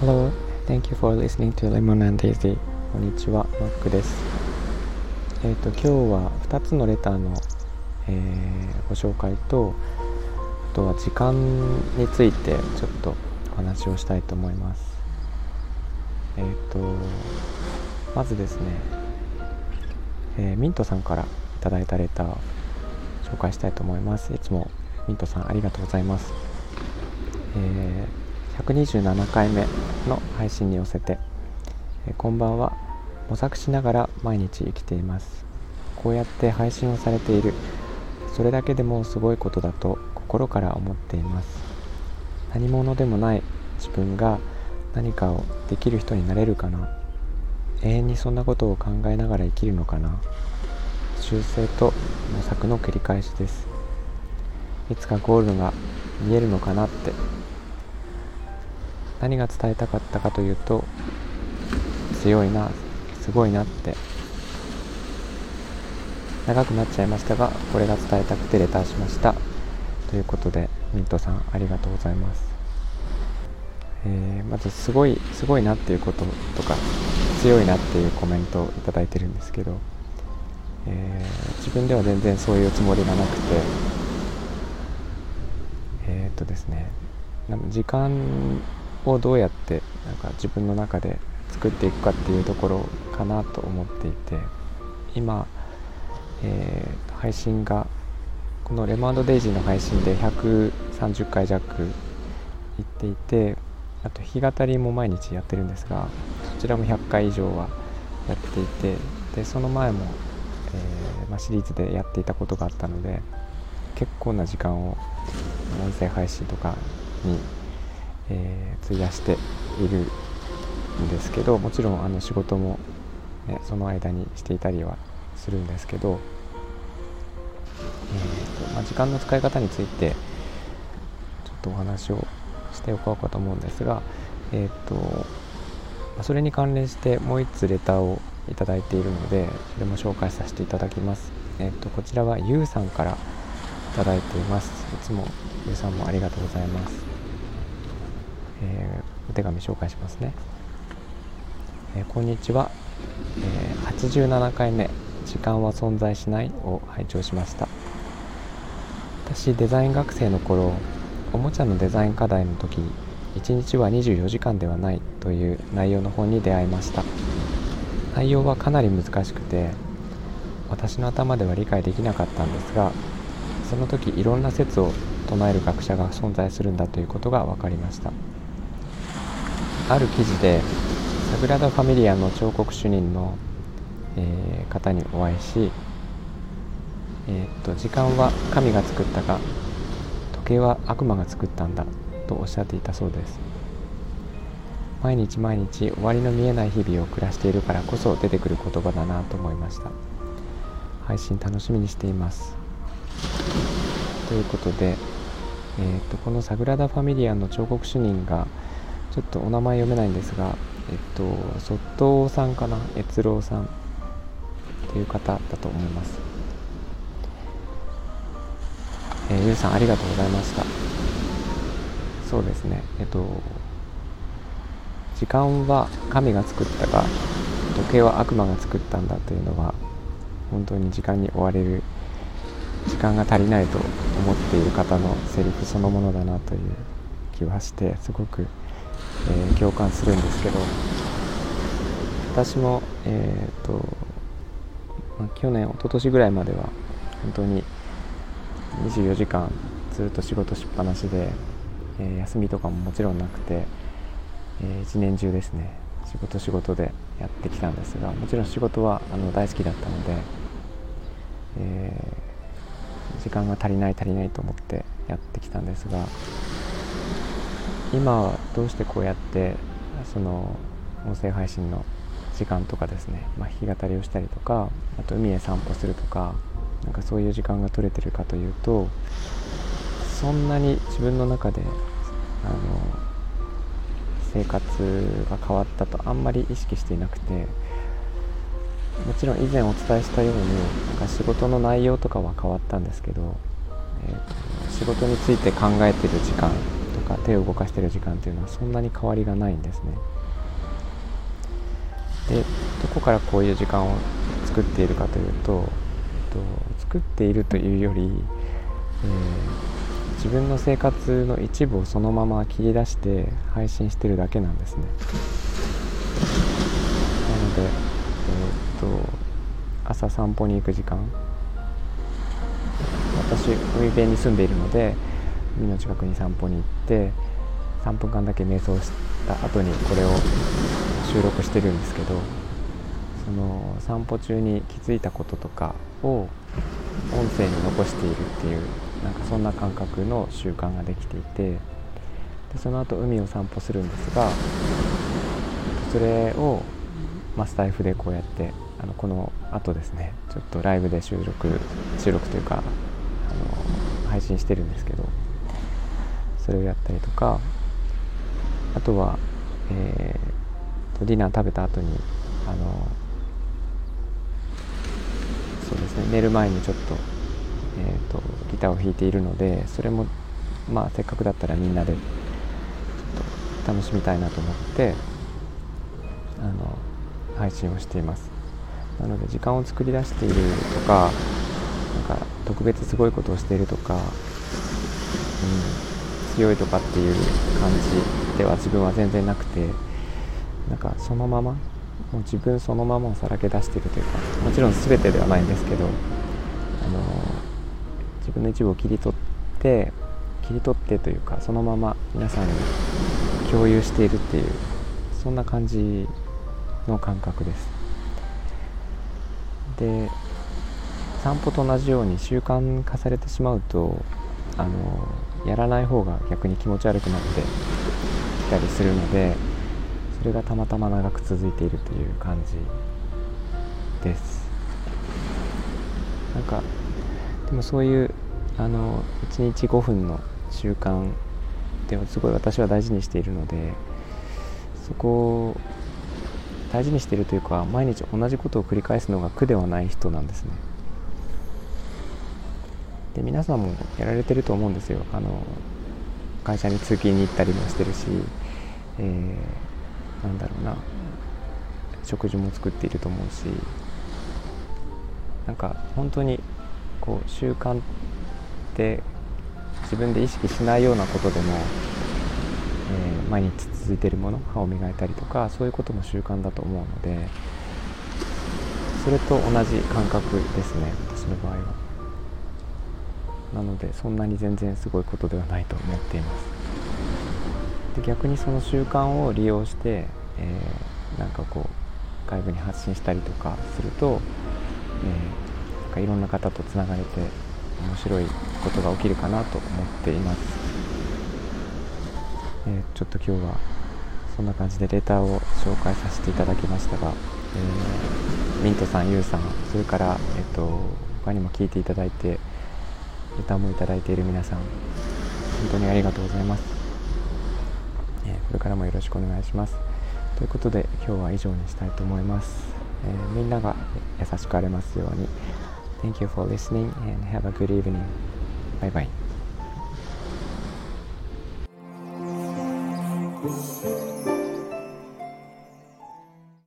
Hello, thank you for listening to Lemon and Daisy. こんにちは、マックです。えっ、ー、と、今日は2つのレターの、えー、ご紹介と、あとは時間についてちょっとお話をしたいと思います。えっ、ー、と、まずですね、えミントさんから頂いたレターを紹介したいと思います。いつもミントさんありがとうございます。えー、127回目の配信に寄せて、えー、こんばんは。模索しながら毎日生きています。こうやって配信をされている。それだけでもすごいことだと心から思っています。何者でもない。自分が何かをできる人になれるかな。永遠にそんなことを考えながら生きるのかな。修正と模索の繰り返しです。いつかゴールが見えるのかなって。何が伝えたかったかというと強いなすごいなって。長くなっちゃいましたがこれが伝えたくてレターしました。ということでミントさんありがとうございます、えー、まずすごいすごいなっていうこととか強いなっていうコメントを頂いてるんですけど、えー、自分では全然そういうつもりがなくて、とですね時間をどうやってなんか自分の中で作っていくかっていうところかなと思っていて今、えー、配信がこのレモンデイジーの配信で130回弱いっていてあと弾き語りも毎日やってるんですがそちらも100回以上はやっていてでその前も、えー、ま、シリーズでやっていたことがあったので結構な時間を音声配信とかに、えー、費やしているんですけどもちろんあの仕事も、ね、その間にしていたりはするんですけど、えーとまあ、時間の使い方についてちょっとお話をしておこうかと思うんですが、えーとそれに関連してもう1つレターをいただいているのでそれも紹介させていただきます。えーと、こちらはゆうさんからただいています。いつもゆうさんもありがとうございます、えー、お手紙紹介しますね、えー、こんにちは、えー、87回目時間は存在しないを拝聴しました。私デザイン学生の頃おもちゃのデザイン課題の時1日は24時間ではないという内容の本に出会いました。内容はかなり難しくて私の頭では理解できなかったんですがその時いろんな説を唱える学者が存在するんだということが分かりました。ある記事でサグラダ・ファミリアの彫刻主任の、えー、方にお会いし、えー、っと時間は神が作ったが時計は悪魔が作ったんだとおっしゃっていたそうです。毎日毎日終わりの見えない日々を暮らしているからこそ出てくる言葉だなと思いました。配信楽しみにしています。ということで、えーと、このサグラダ・ファミリアの彫刻主任がちょっとお名前読めないんですが、えっと、外藤さんかな越郎さんっていう方だと思います。えー、ゆうさんありがとうございました。そうですね、えっと、時間は神が作ったが、時計は悪魔が作ったんだというのは、本当に時間に追われる時間が足りないと思っている方のセリフそのものだなという気はしてすごく、えー、共感するんですけど私も、えーとま、去年一昨年ぐらいまでは本当に24時間ずっと仕事しっぱなしで、えー、休みとかももちろんなくて、えー、一年中ですね仕事仕事でやってきたんですがもちろん仕事はあの大好きだったので、え時間が足りない足りないと思ってやってきたんですが今はどうしてこうやってその音声配信の時間とかですね、まあ、弾き語りをしたりとかあと海へ散歩するとかなんかそういう時間が取れてるかというとそんなに自分の中であの生活が変わったとあんまり意識していなくてもちろん以前お伝えしたようになんか仕事の内容とかは変わったんですけど、えー、仕事について考えてる時間とか手を動かしてる時間っていうのはそんなに変わりがないんですね。でどこからこういう時間を作っているかというと、えっと、作っているというより、えー、自分の生活の一部をそのまま切り出して配信してるだけなんですね。なので、朝散歩に行く時間。私海辺に住んでいるので海の近くに散歩に行って3分間だけ瞑想した後にこれを収録してるんですけどその散歩中に気づいたこととかを音声に残しているっていうなんかそんな感覚の習慣ができていてでその後海を散歩するんですがそれを、ま、スタイフでこうやってあのこの後ですねちょっとライブで収録収録というかあの配信してるんですけどそれをやったりとかあとは、えー、ディナー食べた後にあのそうですね寝る前にちょっと,、えーと、ギターを弾いているのでそれもまあせっかくだったらみんなでちょっと楽しみたいなと思ってあの配信をしています。なので時間を作り出しているとかなんか特別すごいことをしているとか、うん、強いとかっていう感じでは自分は全然なくてなんかそのままもう自分そのままをさらけ出しているというかもちろん全てではないんですけどあの自分の一部を切り取って切り取ってというかそのまま皆さんに共有しているっていうそんな感じの感覚です。で散歩と同じように習慣化されてしまうとあのやらない方が逆に気持ち悪くなってきたりするのでそれがたまたま長く続いているという感じです。なんかでもそういうあの1日5分の習慣でもすごい私は大事にしているのでそこを大事にしているというか毎日同じことを繰り返すのが苦ではない人なんですね。で皆さんもやられてると思うんですよ。あの会社に通勤に行ったりもしてるし、えー、なんだろうな。食事も作っていると思うし。なんか本当にこう習慣って自分で意識しないようなことでも、毎日続いてるもの歯を磨いたりとかそういうことも習慣だと思うのでそれと同じ感覚ですね私の場合は。なのでそんなに全然すごいことではないと思っていますで逆にその習慣を利用して、えー、なんかこう外部に発信したりとかすると、えー、なんかいろんな方とつながれて面白いことが起きるかなと思っています、えー、ちょっと今日はそんな感じでレターを紹介させていただきましたが、えー、ミントさん、ユウさん、それから、えっと、他にも聞いていただいて歌もいただいている皆さん本当にありがとうございます、えー、これからもよろしくお願いしますということで今日は以上にしたいと思います、えー、みんなが優しくあれますように Thank you for listening and have a good evening. Bye bye. Thank you.